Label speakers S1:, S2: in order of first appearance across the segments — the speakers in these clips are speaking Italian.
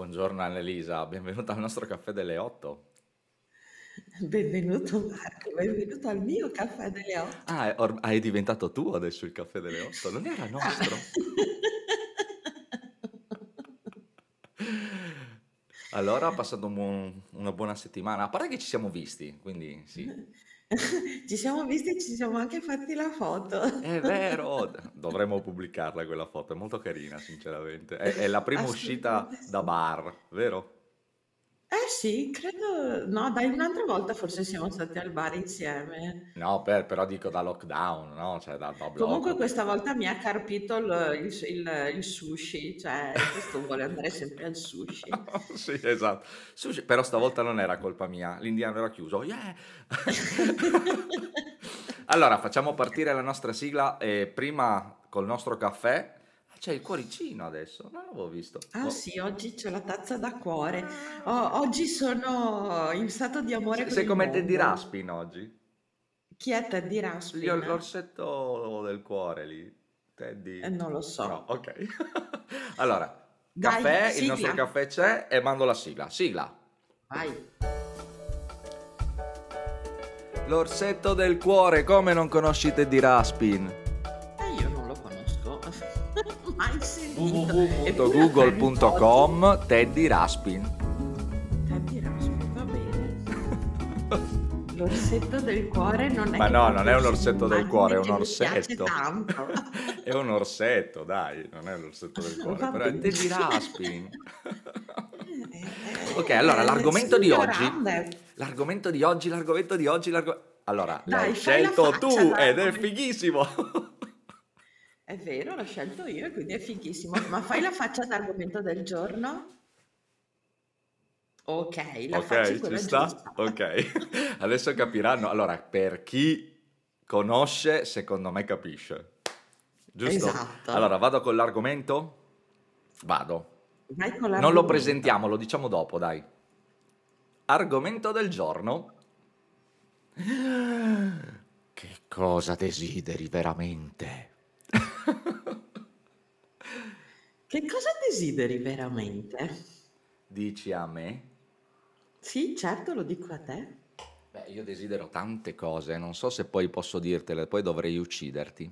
S1: Buongiorno Annelisa, benvenuta al nostro caffè delle 8.
S2: Benvenuto Marco, benvenuto al mio caffè delle 8.
S1: Ah, è, or- ah, è diventato tuo adesso il caffè delle 8, non era
S2: Ah.
S1: nostro? Allora, ha passato un buon- una buona settimana, a parte che ci siamo visti, quindi sì.
S2: Ci siamo visti e ci siamo anche fatti la foto.
S1: È vero, dovremmo pubblicarla quella foto, è molto carina, sinceramente. È, è la prima uscita
S2: Assolutamente
S1: da
S2: sì.
S1: bar, vero?
S2: Eh sì, credo... No, dai, un'altra volta forse siamo stati al bar insieme.
S1: No, per- però dico da lockdown, no? Cioè da, da
S2: Comunque
S1: blocco.
S2: questa volta mi ha carpito il, il- il- il sushi, cioè questo vuole andare sempre al sushi.
S1: Sì, esatto. Sushi, però stavolta non era colpa mia, l'indiano era chiuso. Yeah! Allora, facciamo partire la nostra sigla e prima col nostro caffè. C'è il cuoricino adesso, non l'avevo visto.
S2: Ah
S1: Oh.
S2: sì, oggi c'ho la tazza da cuore. Oh, oggi sono in stato di amore
S1: Se- Sei come Teddy. Raspin oggi?
S2: Chi è Teddy Raspin?
S1: l'orsetto del cuore lì. Teddy.
S2: Eh, non lo
S1: No,
S2: so.
S1: ok. Allora,
S2: Dai,
S1: caffè, il nostro
S2: sigla.
S1: caffè c'è e mando la sigla. Sigla.
S2: Vai.
S1: L'orsetto del cuore, come non conosci Teddy Raspin?
S2: Mai sentito.
S1: Www.google.com Teddy Raspin.
S2: Teddy Raspin, va bene. L'orsetto del cuore non è
S1: Ma no, non è un orsetto del cuore, è un orsetto. È un orsetto, dai, non è l'orsetto del cuore,
S2: Va
S1: però è Teddy. Raspin. Ok, allora
S2: eh,
S1: l'argomento di oggi, l'argomento di oggi, l'argomento di oggi, l'argo- allora, l'hai
S2: Dai, la
S1: scelto
S2: faccia
S1: tu ed è fighissimo.
S2: È vero, l'ho scelto io, quindi è fighissimo. Ma fai la faccia d'argomento del giorno? Ok, la faccia
S1: Ok, ci sta?
S2: giusta.
S1: Ok, adesso capiranno. Allora, per chi conosce, secondo me capisce. Giusto?
S2: Esatto.
S1: Allora, vado con l'argomento? Vado.
S2: Vai con
S1: Non lo
S2: l'argomento.
S1: presentiamo, lo diciamo dopo, dai. Argomento del giorno. Che cosa desideri veramente?
S2: Che cosa desideri veramente?
S1: Dici a me?
S2: Sì, certo, lo dico a te.
S1: Beh, io desidero tante cose, non so se poi posso dirtele, poi dovrei ucciderti.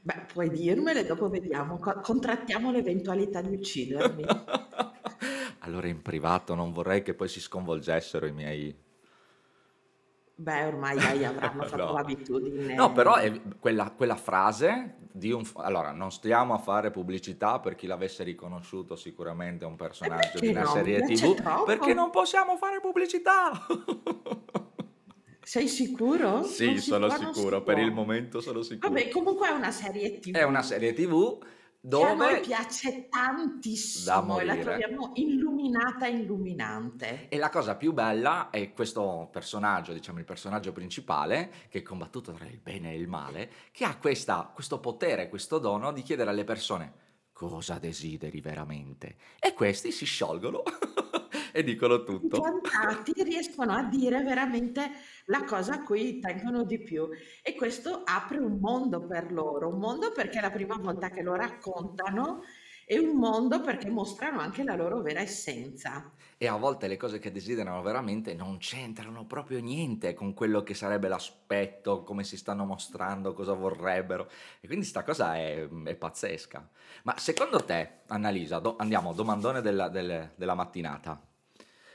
S2: Beh, puoi dirmele, dopo vediamo. Co- contrattiamo l'eventualità di uccidermi.
S1: Allora in privato non vorrei che poi si sconvolgessero i miei...
S2: Beh, ormai dai, avranno fatto
S1: No.
S2: l'abitudine.
S1: No, però è quella, quella frase di un... Allora, non stiamo a fare pubblicità per chi l'avesse riconosciuto sicuramente un personaggio di una
S2: no?
S1: serie TV, perché non possiamo fare pubblicità.
S2: Sei sicuro?
S1: Sì, sono sicuro, per il momento sono sicuro.
S2: Vabbè, comunque è una serie TV
S1: È una serie TV
S2: che a noi
S1: dove...
S2: piace tantissimo e la troviamo illuminata e illuminante.
S1: E la cosa più bella è questo personaggio, diciamo il personaggio principale, che è combattuto tra il bene e il male, che ha questa- questo potere, questo dono di chiedere alle persone cosa desideri veramente. E questi si sciolgono e dicono tutto.
S2: Incantati riescono a dire veramente la cosa a cui tengono di più e questo apre un mondo per loro, un mondo perché è la prima volta che lo raccontano e un mondo perché mostrano anche la loro vera essenza.
S1: E a volte le cose che desiderano veramente non c'entrano proprio niente con quello che sarebbe l'aspetto, come si stanno mostrando, cosa vorrebbero. E quindi sta cosa è, è pazzesca. Ma secondo te, Annalisa, do- andiamo, domandone della, del- della mattinata,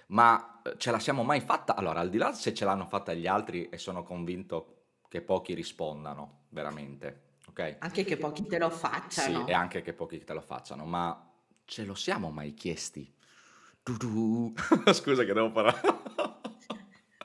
S1: ma eh, ce la siamo mai fatta? Allora, al di là se ce l'hanno fatta gli altri e sono convinto che pochi rispondano, veramente, ok?
S2: Anche che pochi te lo
S1: Sì,
S2: facciano.
S1: e anche che pochi te lo facciano, ma ce lo siamo mai chiesti? Du-du. Scusa che devo parlare.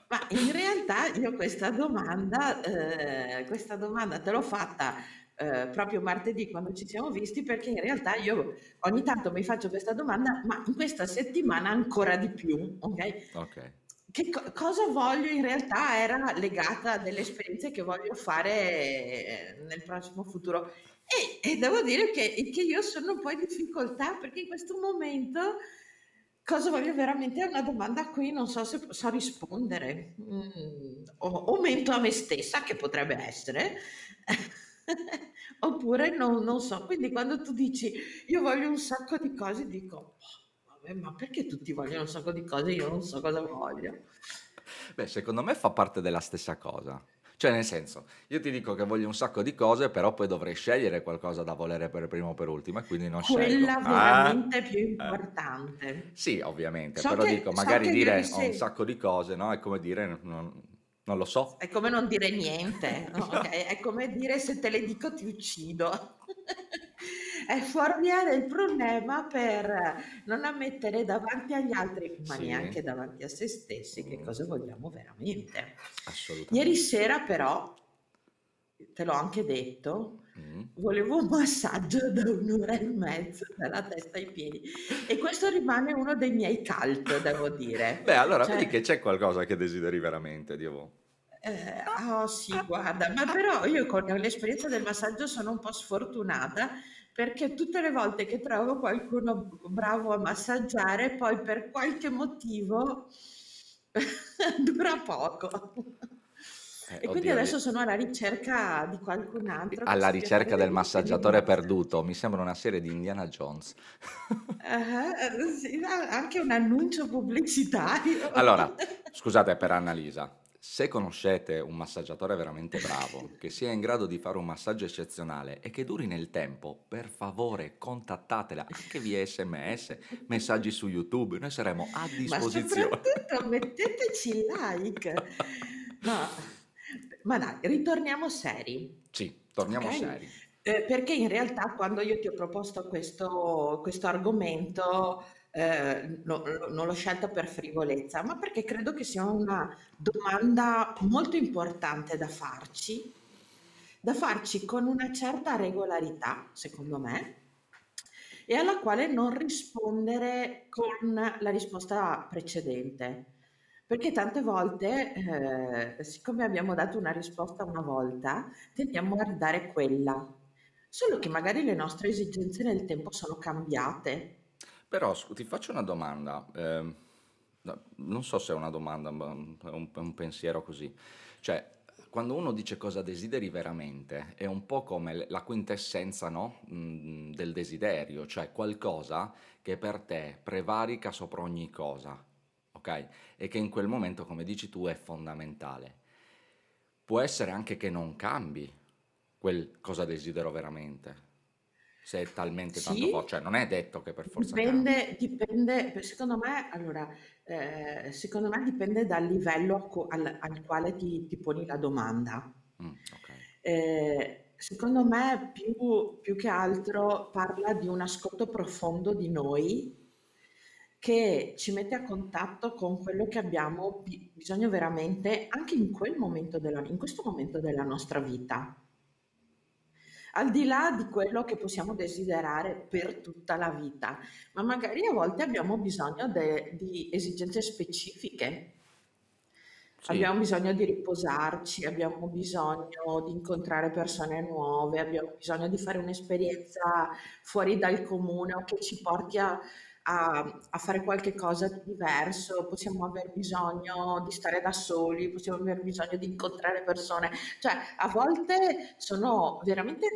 S2: Ma in realtà io questa domanda, eh, questa domanda te l'ho fatta eh, proprio martedì quando ci siamo visti, perché in realtà io ogni tanto mi faccio questa domanda, ma in questa settimana ancora di più, ok?
S1: Ok.
S2: Che co- cosa voglio in realtà era legata a delle esperienze che voglio fare eh, nel prossimo futuro. E, e devo dire che, che io sono un po' in difficoltà perché in questo momento cosa voglio veramente è una domanda a cui non so se so rispondere. Mm, o, o mento a me stessa, che potrebbe essere. Oppure non non so, quindi quando tu dici: "Io voglio un sacco di cose", dico: "Boh, vabbè, ma perché tutti vogliono un sacco di cose io non so cosa voglio?"
S1: Beh, secondo me fa parte della stessa cosa. Cioè, nel senso, io ti dico che voglio un sacco di cose, però poi dovrei scegliere qualcosa da volere per primo o per ultimo e quindi non scelgo.
S2: Quella
S1: Ah,
S2: veramente più
S1: eh.
S2: importante.
S1: Sì, ovviamente,
S2: So
S1: però
S2: che
S1: dico,
S2: so
S1: magari
S2: che
S1: dire ho un
S2: se
S1: sacco di cose, no? È come dire non, non lo so.
S2: È come non dire niente, no, okay, è come dire: "Se te le dico ti uccido." È fuorviare il problema per non ammettere davanti agli altri, ma
S1: Sì,
S2: neanche davanti a se stessi, che cosa vogliamo veramente. Ieri
S1: assolutamente.
S2: sera però, te l'ho anche detto,
S1: Mm.
S2: volevo un massaggio da 1 ora e mezzo, dalla testa ai piedi e questo rimane uno dei miei cult, devo dire.
S1: Beh, allora vedi
S2: Cioè
S1: che c'è qualcosa che desideri veramente, Dio.
S2: Ehm, oh sì, guarda, ma però io con l'esperienza del massaggio sono un po' sfortunata perché tutte le volte che trovo qualcuno bravo a massaggiare, poi per qualche motivo dura poco.
S1: Eh,
S2: E quindi adesso sono alla ricerca di qualcun altro che
S1: alla ricerca del massaggiatore perduto, mi sembra una serie di Indiana Jones.
S2: Ah-ah, eh, sì, anche un annuncio pubblicitario.
S1: Allora, scusate per Annalisa, se conoscete un massaggiatore veramente bravo, che sia in grado di fare un massaggio eccezionale e che duri nel tempo, per favore contattatela anche via SMS, messaggi su YouTube, noi saremo a
S2: Ma
S1: disposizione.
S2: soprattutto metteteci like. No, ma dai, ritorniamo seri,
S1: Sì, torniamo
S2: ok?
S1: seri.
S2: Eh, perché in realtà quando io ti ho proposto questo, questo argomento eh, no- no- non l'ho scelta per frivolezza, ma perché credo che sia una domanda molto importante da farci, da farci con una certa regolarità, secondo me, e alla quale non rispondere con la risposta precedente. Perché tante volte, eh, siccome abbiamo dato una risposta una volta, tendiamo a ridare quella. Solo che magari le nostre esigenze nel tempo sono cambiate.
S1: Però scu- ti faccio una domanda, no, non so se è una domanda, ma è un, un pensiero così. Cioè, quando uno dice cosa desideri veramente, è un po' come la quintessenza, no? Mm, del desiderio, cioè qualcosa che per te prevarica sopra ogni cosa, ok? E che in quel momento, come dici tu, è fondamentale. Può essere anche che non cambi quel cosa desidero veramente, se è talmente tanto
S2: Sì,
S1: forte, cioè non è detto che per forza
S2: dipende, dipende, secondo me, allora, eh, secondo me dipende dal livello al, al quale ti, ti poni la domanda.
S1: Mm, ok.
S2: Eh, secondo me, più, più che altro parla di un ascolto profondo di noi che ci mette a contatto con quello che abbiamo bi- bisogno veramente anche in quel momento della, in questo momento della nostra vita. Al di là di quello che possiamo desiderare per tutta la vita, ma magari a volte abbiamo bisogno de- di esigenze specifiche.
S1: Sì,
S2: Abbiamo bisogno di riposarci, abbiamo bisogno di incontrare persone nuove, abbiamo bisogno di fare un'esperienza fuori dal comune o che ci porti a, a- a fare qualche cosa di diverso, possiamo aver bisogno di stare da soli, possiamo aver bisogno di incontrare persone. Cioè, a volte sono veramente,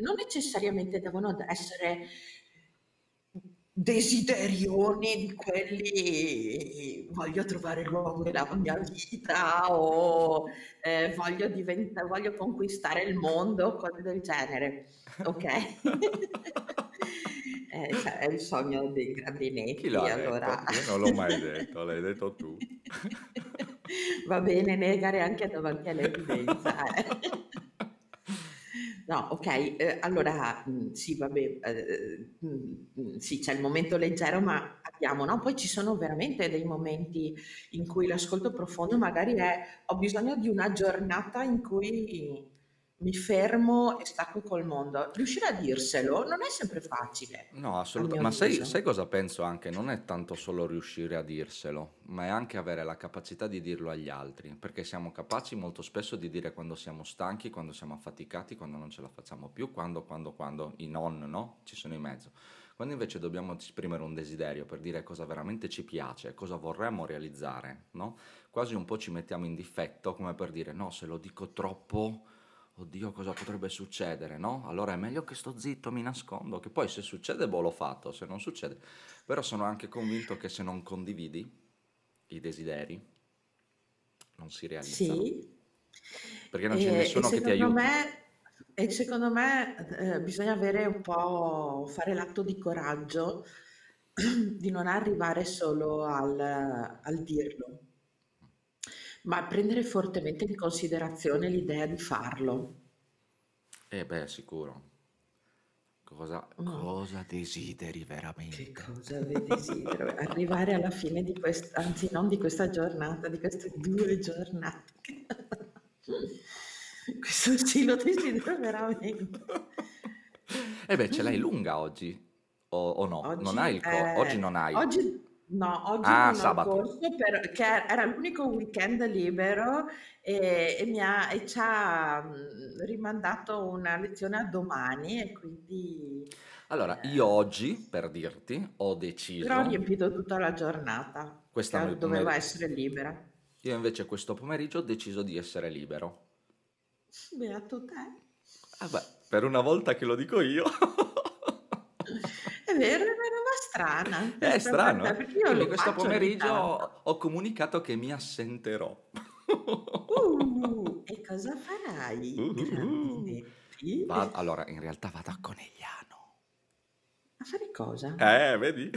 S2: non necessariamente devono essere desiderioni di quelli voglio trovare l'uomo della mia vita o eh, voglio diventa- voglio conquistare il mondo, cose del genere. Ok? Eh, cioè, è il sogno dei
S1: chi
S2: grandinetti,
S1: l'ha
S2: allora.
S1: detto? Io non l'ho mai detto, l'hai detto tu.
S2: Va bene, negare anche davanti all'evidenza. eh. No, okay, ehm, allora, mhmm, sì vabbè, ehm, mhmm, mhmm, sì, c'è il momento leggero, ma abbiamo no, poi ci sono veramente dei momenti in cui l'ascolto profondo magari è: ho bisogno di una giornata in cui mi fermo e stacco col mondo. Riuscire a dirselo non è sempre facile,
S1: No,
S2: a
S1: assoluta
S2: mio
S1: ma sai sai cosa penso anche? Non è tanto solo riuscire a dirselo, ma è anche avere la capacità di dirlo agli altri, perché siamo capaci molto spesso di dire quando siamo stanchi, quando siamo affaticati, quando non ce la facciamo più, quando, quando, quando, i non, no? Ci sono in mezzo. Quando invece dobbiamo esprimere un desiderio per dire cosa veramente ci piace, cosa vorremmo realizzare, no? Quasi un po' ci mettiamo in difetto come per dire no, se lo dico troppo oddio cosa potrebbe succedere, no? Allora è meglio che sto zitto, mi nascondo, che poi se succede, boh, l'ho fatto, se non succede. Però sono anche convinto che se non condividi i desideri, non si realizzano.
S2: Sì.
S1: Perché non c'è
S2: E, e
S1: nessuno che ti aiuti.
S2: me, e secondo me eh, bisogna avere un po', fare l'atto di coraggio di non arrivare solo al, al dirlo, ma prendere fortemente in considerazione l'idea di farlo.
S1: Eh beh, sicuro. Cosa,
S2: Mm.
S1: cosa desideri
S2: Che
S1: veramente?
S2: cosa ve desidero? Arrivare alla fine di questa, anzi non di questa giornata, di queste due giornate. Questo sì lo desidero veramente.
S1: Eh beh, ce l'hai lunga oggi? O, o no? Non hai
S2: Oggi,
S1: il co- Oggi
S2: eh,
S1: non hai.
S2: oggi no, oggi
S1: Ah,
S2: non ho
S1: sabato.
S2: corso perché era l'unico weekend libero e, e mi ha, e ci ha mm, rimandato una lezione a domani e quindi
S1: Allora, io
S2: eh,
S1: oggi, per dirti, ho
S2: però ho
S1: deciso,
S2: riempito tutta la giornata
S1: quest'anno
S2: che
S1: il
S2: doveva essere libera.
S1: io invece questo pomeriggio ho deciso di essere libero.
S2: Beato te.
S1: Ah beh, per una volta che lo dico io.
S2: È vero, è roba strana
S1: È
S2: per
S1: strano, eh?
S2: perché io
S1: Quindi questo pomeriggio ho comunicato che mi assenterò.
S2: Uh, e cosa farai,
S1: Uh, uh? Va- allora, in realtà vado a Conegliano.
S2: A fare cosa?
S1: Eh, vedi?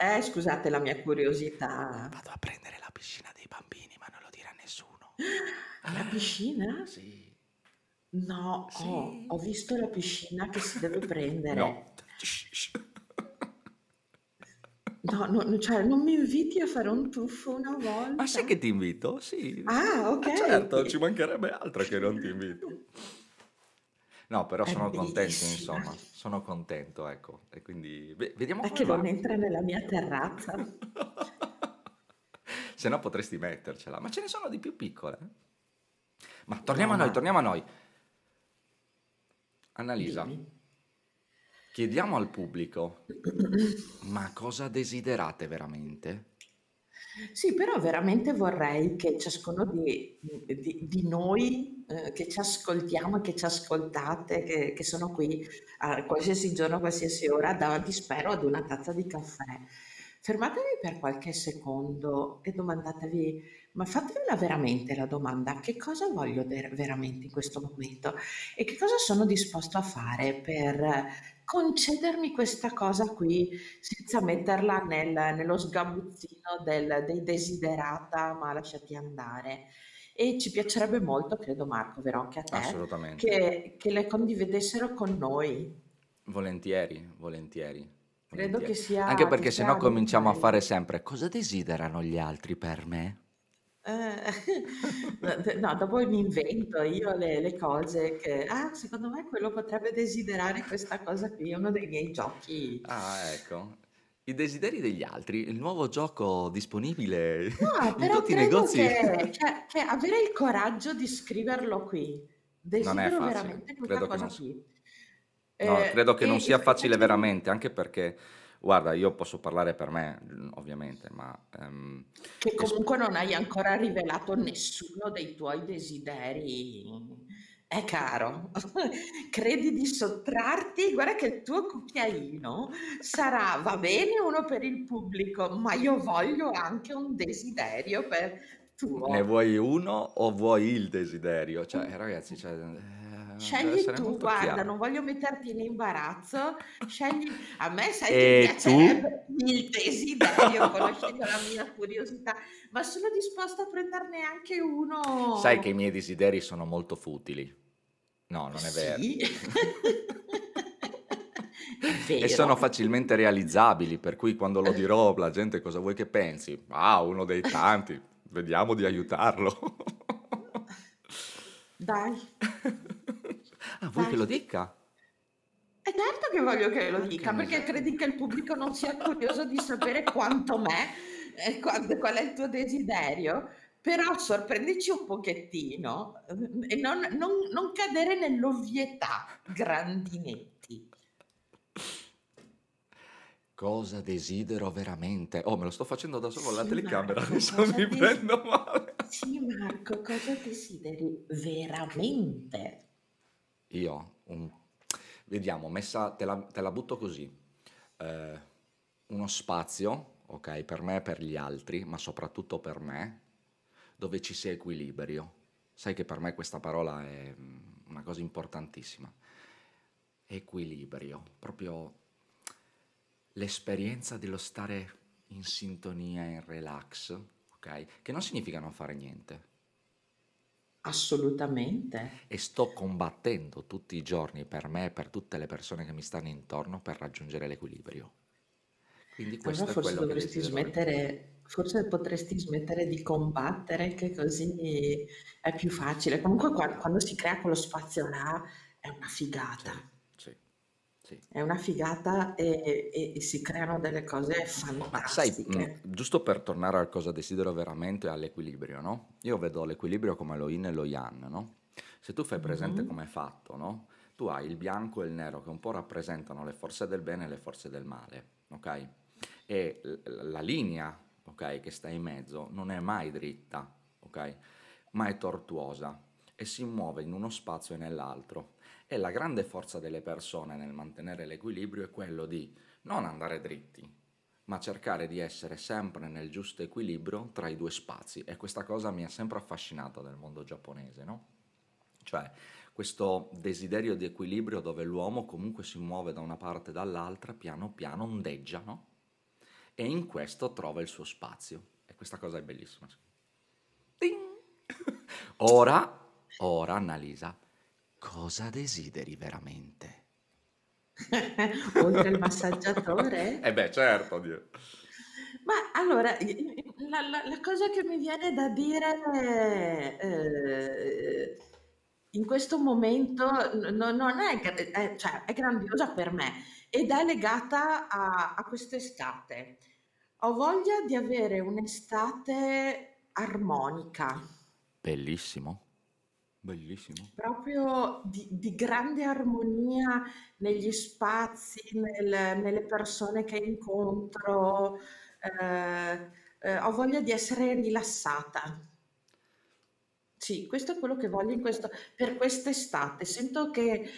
S2: Eh, scusate la mia curiosità.
S1: Vado a prendere la piscina dei bambini, ma non lo dirà nessuno.
S2: Alla
S1: Eh,
S2: piscina?
S1: sì,
S2: No, oh,
S1: sì.
S2: ho visto la piscina che si deve
S1: No.
S2: prendere.
S1: Shh.
S2: No, no, cioè non mi inviti a fare un tuffo una
S1: Ma sai
S2: volta?
S1: che ti invito? Sì.
S2: Ah, ok.
S1: Ah, certo, ci mancherebbe altro che non ti invito. No, però
S2: È
S1: sono contento,
S2: bellissima.
S1: insomma, sono contento, ecco. E quindi ve- vediamo
S2: È
S1: come
S2: che non entra nella mia terrazza.
S1: Se no potresti mettercela, ma ce ne sono di più piccole. Ma torniamo
S2: No,
S1: a noi,
S2: ma
S1: torniamo a noi. Annalisa,
S2: dimmi.
S1: Chiediamo al pubblico, ma cosa desiderate veramente?
S2: Sì, però veramente vorrei che ciascuno di, di- di noi eh, che ci ascoltiamo e che ci ascoltate, che, che sono qui a qualsiasi giorno, a qualsiasi ora, davanti spero ad una tazza di caffè, fermatevi per qualche secondo e domandatevi, ma fatevela veramente la domanda, che cosa voglio ver- veramente in questo momento e che cosa sono disposto a fare per concedermi questa cosa qui senza metterla nel nello sgabuzzino del dei desiderata, ma lasciati andare. E ci piacerebbe molto, credo Marco, vero anche a te,
S1: Assolutamente.
S2: che che le condividessero con noi.
S1: Volentieri, volentieri,
S2: Credo che
S1: volentieri.
S2: sia
S1: Anche
S2: che
S1: perché se
S2: sia
S1: no cominciamo a fare sempre cosa desiderano gli altri per me?
S2: Eh, no, dopo mi invento io le le cose che: "Ah, secondo me quello potrebbe desiderare questa cosa qui", è uno dei miei giochi
S1: Ah, ecco. I desideri degli altri, il nuovo gioco disponibile
S2: No,
S1: in
S2: però
S1: tutti i
S2: credo
S1: negozi.
S2: che, cioè, che avere il coraggio di scriverlo qui,
S1: Non è
S2: desidero
S1: facile,
S2: veramente questa
S1: credo che
S2: cosa
S1: non sia.
S2: qui.
S1: No,
S2: Eh,
S1: credo che
S2: e,
S1: non
S2: e
S1: sia facile veramente, anche perché, guarda, io posso parlare per me, ovviamente, ma ehm,
S2: che
S1: es-
S2: comunque non hai ancora rivelato nessuno dei tuoi desideri, è caro. Credi di sottrarti? Guarda che il tuo cucchiaino sarà, va bene uno per il pubblico, ma io voglio anche un desiderio per
S1: ne
S2: tuo.
S1: vuoi uno o vuoi il desiderio? Cioè, ragazzi, cioè, eh,
S2: Scegli tu, guarda,
S1: chiaro.
S2: non voglio metterti in imbarazzo. Scegli, a me sai che
S1: tu?
S2: il desiderio, conoscendo la mia curiosità, ma sono disposta a prenderne anche
S1: Sai che i
S2: uno.
S1: miei desideri sono molto futili. No, non è vero.
S2: Sì, è
S1: E sono
S2: vero.
S1: facilmente realizzabili, per cui quando lo dirò, la gente cosa vuoi che pensi? Ah, uno dei tanti, vediamo di aiutarlo.
S2: Dai,
S1: Ah, vuoi che lo dica?
S2: È certo che voglio che lo dica, perché
S1: miseria.
S2: credi che il pubblico non sia curioso di sapere quanto me, eh, qual qual è il tuo desiderio? Però sorprendici un pochettino eh, e non, non, non cadere nell'ovvietà, Grandinetti.
S1: Cosa desidero veramente? Oh, me lo sto facendo da solo alla
S2: Sì,
S1: telecamera,
S2: Marco,
S1: adesso mi
S2: desi-
S1: prendo male.
S2: Sì, Marco, cosa desideri veramente?
S1: Io, un- vediamo, messa, te la, te la butto così, eh, uno spazio, ok, per me e per gli altri, ma soprattutto per me, dove ci sia equilibrio. Sai che per me questa parola è mm, una cosa importantissima. Equilibrio, proprio l'esperienza dello stare in sintonia, in relax, ok? Che non significa non fare niente.
S2: Assolutamente.
S1: E sto combattendo tutti i giorni per me e per tutte le persone che mi stanno intorno per raggiungere l'equilibrio. Quindi
S2: Allora
S1: questo è
S2: forse
S1: quello che
S2: dovresti
S1: desidero raggiungere.
S2: smettere, forse potresti smettere di combattere, che così è più facile. Comunque qua- quando si crea quello spazio là è una figata.
S1: sì, sì.
S2: È una figata e, e- e si creano delle cose
S1: Ma sai, mh,
S2: fantastiche.
S1: giusto per tornare al cosa desidero veramente, all'equilibrio, no? Io vedo l'equilibrio come lo yin e lo yang, no? Se tu fai presente
S2: Mhm.
S1: come è fatto, no? Tu hai il bianco e il nero che un po' rappresentano le forze del bene e le forze del male, ok? E l- la linea, ok, che sta in mezzo non è mai dritta, ok? Ma è tortuosa e si muove in uno spazio e nell'altro. E la grande forza delle persone nel mantenere l'equilibrio è quello di non andare dritti, ma cercare di essere sempre nel giusto equilibrio tra i due spazi. E questa cosa mi ha sempre affascinato nel mondo giapponese, no? Cioè, questo desiderio di equilibrio dove l'uomo comunque si muove da una parte e dall'altra, piano piano ondeggia, no? E in questo trova il suo spazio. E questa cosa è bellissima. Ding! Ora, ora, Annalisa, cosa desideri veramente?
S2: Oltre il massaggiatore?
S1: Eh beh, certo, Dio.
S2: Ma allora, la, la- la cosa che mi viene da dire eh, in questo momento n- no- non è, gra- cioè, è grandiosa per me ed è legata a, a quest'estate. Ho voglia di avere un'estate armonica,
S1: Bellissimo, bellissimo.
S2: proprio di, di grande armonia negli spazi, nel- nelle persone che incontro. eh, eh, ho voglia di essere rilassata. Sì, questo è quello che voglio in questo, per quest'estate. Sento che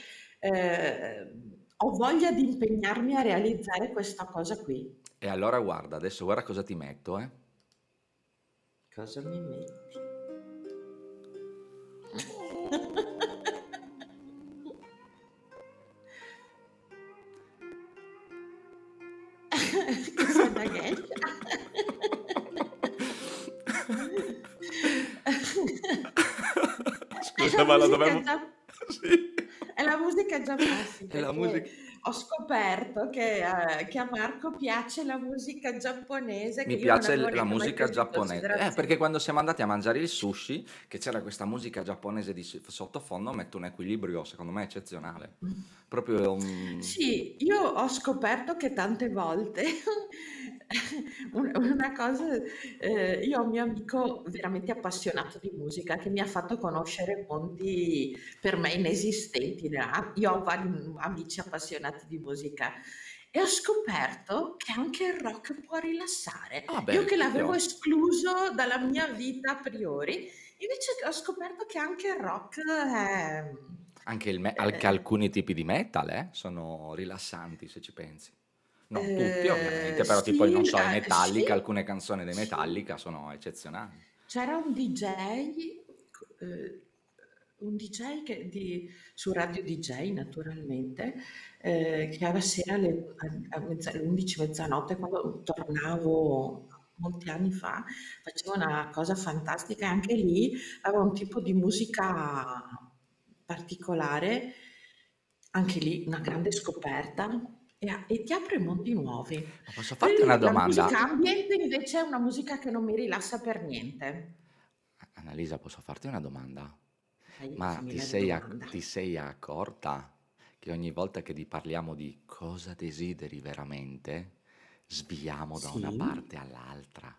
S2: eh, ho voglia di impegnarmi a realizzare questa cosa qui.
S1: E allora guarda, adesso guarda cosa ti metto, eh.
S2: Cosa mi metti? Che sei una geisha? È
S1: Scusa,
S2: la
S1: ma la
S2: musica
S1: dovevo...
S2: già...
S1: Sì.
S2: È la musica giapponese
S1: È la
S2: perché
S1: musica...
S2: ho scoperto che, eh, che a Marco piace la musica giapponese che
S1: Mi piace la musica giapponese. Eh, perché quando siamo andati a mangiare il sushi, che c'era questa musica giapponese di sottofondo, mette un equilibrio, secondo me, eccezionale. Proprio un...
S2: Sì, io ho scoperto che tante volte una cosa, eh, io ho un mio amico veramente appassionato di musica che mi ha fatto conoscere mondi per me inesistenti. Io ho vari amici appassionati di musica e ho scoperto che anche il rock può rilassare.
S1: Ah
S2: Io
S1: beh,
S2: che l'avevo
S1: io...
S2: escluso dalla mia vita a priori, invece ho scoperto che anche il rock è...
S1: Anche, il me- anche
S2: eh,
S1: alcuni tipi di metal, eh, sono rilassanti, se ci pensi. Non tutti,
S2: Eh,
S1: ovviamente, però tipo, non
S2: sì,
S1: so, i
S2: eh,
S1: Metallica,
S2: sì,
S1: alcune canzoni dei
S2: sì.
S1: Metallica sono eccezionali.
S2: C'era un DJ, eh, un DJ che di, su Radio DJ naturalmente, eh, che alla sera alle, a, a mezza- alle 11, mezzanotte, quando tornavo molti anni fa, faceva una cosa fantastica e anche lì aveva un tipo di musica particolare, anche lì una grande scoperta e, e ti apre mondi nuovi.
S1: Ma posso farti una
S2: Quindi la musica
S1: domanda?
S2: ambient invece è una musica che non mi rilassa per niente.
S1: Annalisa, posso farti una domanda?
S2: Dai,
S1: Ma
S2: fammi
S1: ti
S2: la
S1: sei, ac-
S2: domanda.
S1: ti sei accorta che ogni volta che ti parliamo di cosa desideri veramente, sviamo da una
S2: Sì,
S1: parte all'altra.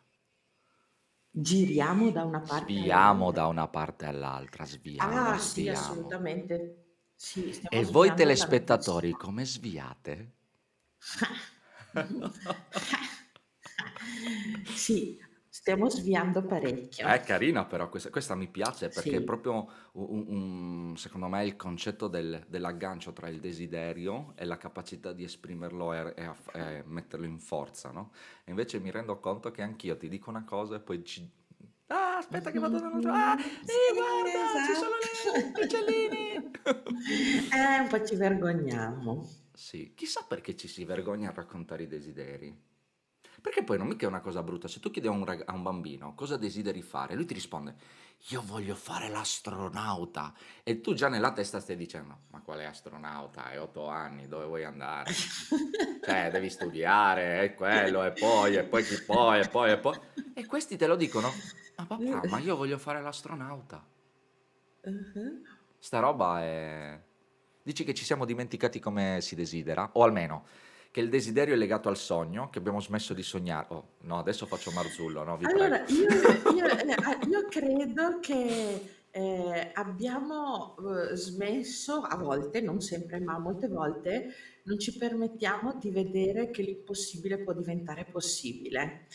S2: giriamo da una parte
S1: Sviamo da
S2: all'altra.
S1: una parte all'altra, sviamo,
S2: Ah, sì,
S1: sviamo.
S2: assolutamente. Sì, stiamo
S1: E voi
S2: sviando
S1: telespettatori come sviate?
S2: Sì, stiamo sviando parecchio.
S1: È carina però questa, questa mi piace perché è
S2: Sì.
S1: proprio un, un- secondo me il concetto del- dell'aggancio tra il desiderio e la capacità di esprimerlo e, e e metterlo in forza, no? E invece mi rendo conto che anch'io ti dico una cosa e poi ci... Ah, aspetta che vado dall'altro... Ah,
S2: Mh-mh.
S1: sì, guarda, ci sono le uccellini!
S2: esatto. Eh, un po' ci vergogniamo.
S1: Sì, chissà perché ci si vergogna a raccontare i desideri. Perché poi non mica è una cosa brutta. Se tu chiedi a un, rag- a un bambino cosa desideri fare, lui ti risponde: Io voglio fare l'astronauta. E tu già nella testa stai dicendo: Ma quale astronauta? Hai otto anni, dove vuoi andare? Cioè, devi studiare, è quello, e poi, e poi chi poi, e poi, e poi. E questi te lo dicono: Ma papà, ma io voglio fare l'astronauta.
S2: Uh-huh.
S1: Sta roba è... Dici che ci siamo dimenticati come si desidera? O almeno che il desiderio è legato al sogno, che abbiamo smesso di sognare. Oh, no, adesso faccio Marzullo, no, vi.
S2: Allora, io, io, eh, ah, io credo che eh, abbiamo eh, smesso a volte, non sempre, ma molte volte, non ci permettiamo di vedere che l'impossibile può diventare possibile.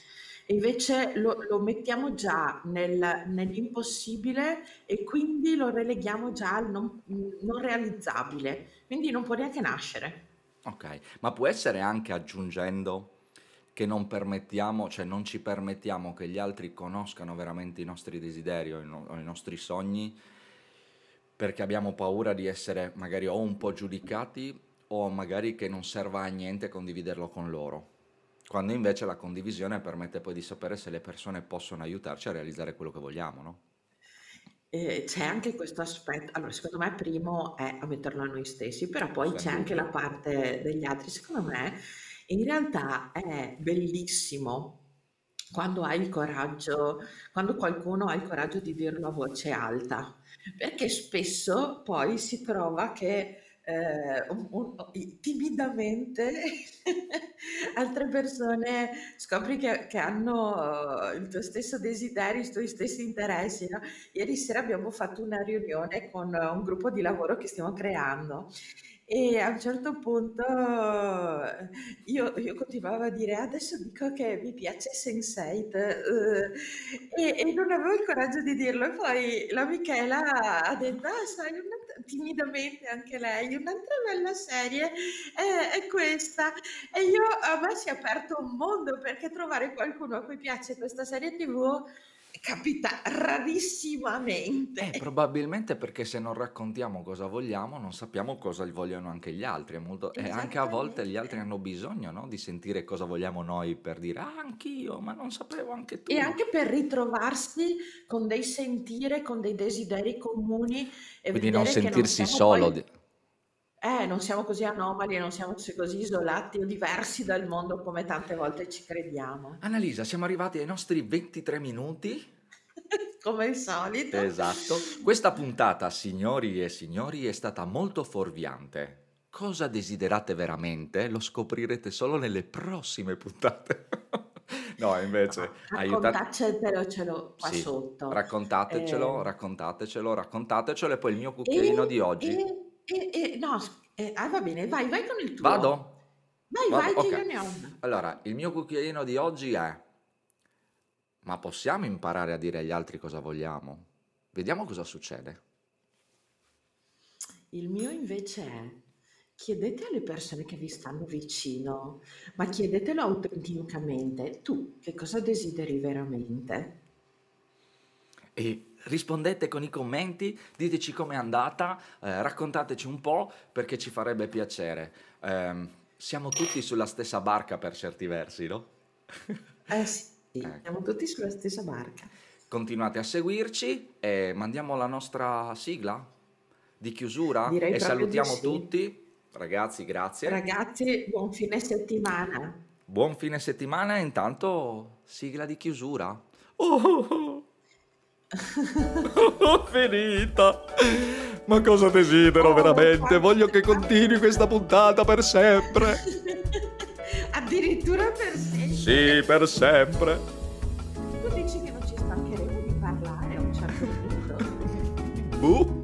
S2: Invece lo, lo mettiamo già nel- nell'impossibile e quindi lo releghiamo già al non, non realizzabile. Quindi non può neanche nascere.
S1: Ok, ma può essere anche aggiungendo che non permettiamo, cioè non ci permettiamo che gli altri conoscano veramente i nostri desideri o i, no- o i nostri sogni perché abbiamo paura di essere magari o un po' giudicati o magari che non serva a niente condividerlo con loro. Quando invece la condivisione permette poi di sapere se le persone possono aiutarci a realizzare quello che vogliamo, no?
S2: E c'è anche questo aspetto, allora secondo me primo è a metterlo a noi stessi, però poi c'è anche la parte degli altri. Secondo me in realtà è bellissimo quando hai il coraggio, quando qualcuno ha il coraggio di dirlo a voce alta, perché spesso poi si trova che eh, un- un- i- timidamente altre persone scopri che, che hanno eh, il tuo stesso desiderio, i tuoi stessi interessi, no? Ieri sera abbiamo fatto una riunione con un gruppo di lavoro che stiamo creando e a un certo punto eh, io, io continuavo a dire adesso dico che mi piace Sense8 eh, e, e non avevo il coraggio di dirlo e poi la Michela ha detto ah sai un'altra- timidamente anche lei. Un'altra bella serie è, è questa. E io a me si è aperto un mondo perché trovare qualcuno a cui piace questa serie TV capita rarissimamente.
S1: Eh, probabilmente perché se non raccontiamo cosa vogliamo, non sappiamo cosa vogliono anche gli altri. È molto- E anche a volte gli altri
S2: Esattamente.
S1: hanno bisogno, no, di sentire cosa vogliamo noi per dire, ah, anch'io, ma non sapevo anche tu.
S2: E anche per ritrovarsi con dei sentire, con dei desideri comuni e
S1: Quindi non
S2: vedere che non
S1: sentirsi
S2: siamo
S1: solo.
S2: poi,
S1: di-
S2: eh, non siamo così anomali e non siamo così isolati o diversi dal mondo come tante volte ci crediamo.
S1: Annalisa, siamo arrivati ai nostri 23 minuti.
S2: Come al solito.
S1: Esatto. Questa puntata, signori e signori, è stata molto fuorviante. Cosa desiderate veramente? Lo scoprirete solo nelle prossime puntate. No, invece,
S2: No,
S1: aiutate.
S2: raccontacelo qua
S1: Sì,
S2: sotto.
S1: raccontatecelo,
S2: Eh,
S1: raccontatecelo, raccontatecelo e poi il mio
S2: e,
S1: cucchiaino di oggi.
S2: e, e, e- no, s- eh, ah, va bene, vai, vai con il tuo.
S1: Vado?
S2: Vai,
S1: Vado?
S2: vai, che io
S1: Ok.
S2: ne ho una.
S1: Allora, il mio cucchiaino di oggi è... Ma possiamo imparare a dire agli altri cosa vogliamo? Vediamo cosa succede.
S2: Il mio invece è, chiedete alle persone che vi stanno vicino, ma chiedetelo autenticamente, tu che cosa desideri veramente?
S1: E rispondete con i commenti, diteci com'è andata, eh, raccontateci un po' perché ci farebbe piacere. Ehm, siamo tutti sulla stessa barca per certi versi, no?
S2: Eh sì,
S1: Ecco.
S2: siamo tutti sulla stessa barca.
S1: Continuate a seguirci e mandiamo la nostra sigla di chiusura
S2: Direi
S1: e salutiamo
S2: sì.
S1: tutti. Ragazzi, grazie.
S2: Ragazzi, buon fine settimana.
S1: Buon fine settimana e intanto sigla di chiusura. Oh, finita. Ma cosa desidero
S2: Oh,
S1: veramente? Voglio che continui questa puntata per sempre.
S2: Addirittura per sempre.
S1: Sì, per sempre.
S2: Tu dici che non ci stancheremo di parlare a un certo punto?
S1: Buh.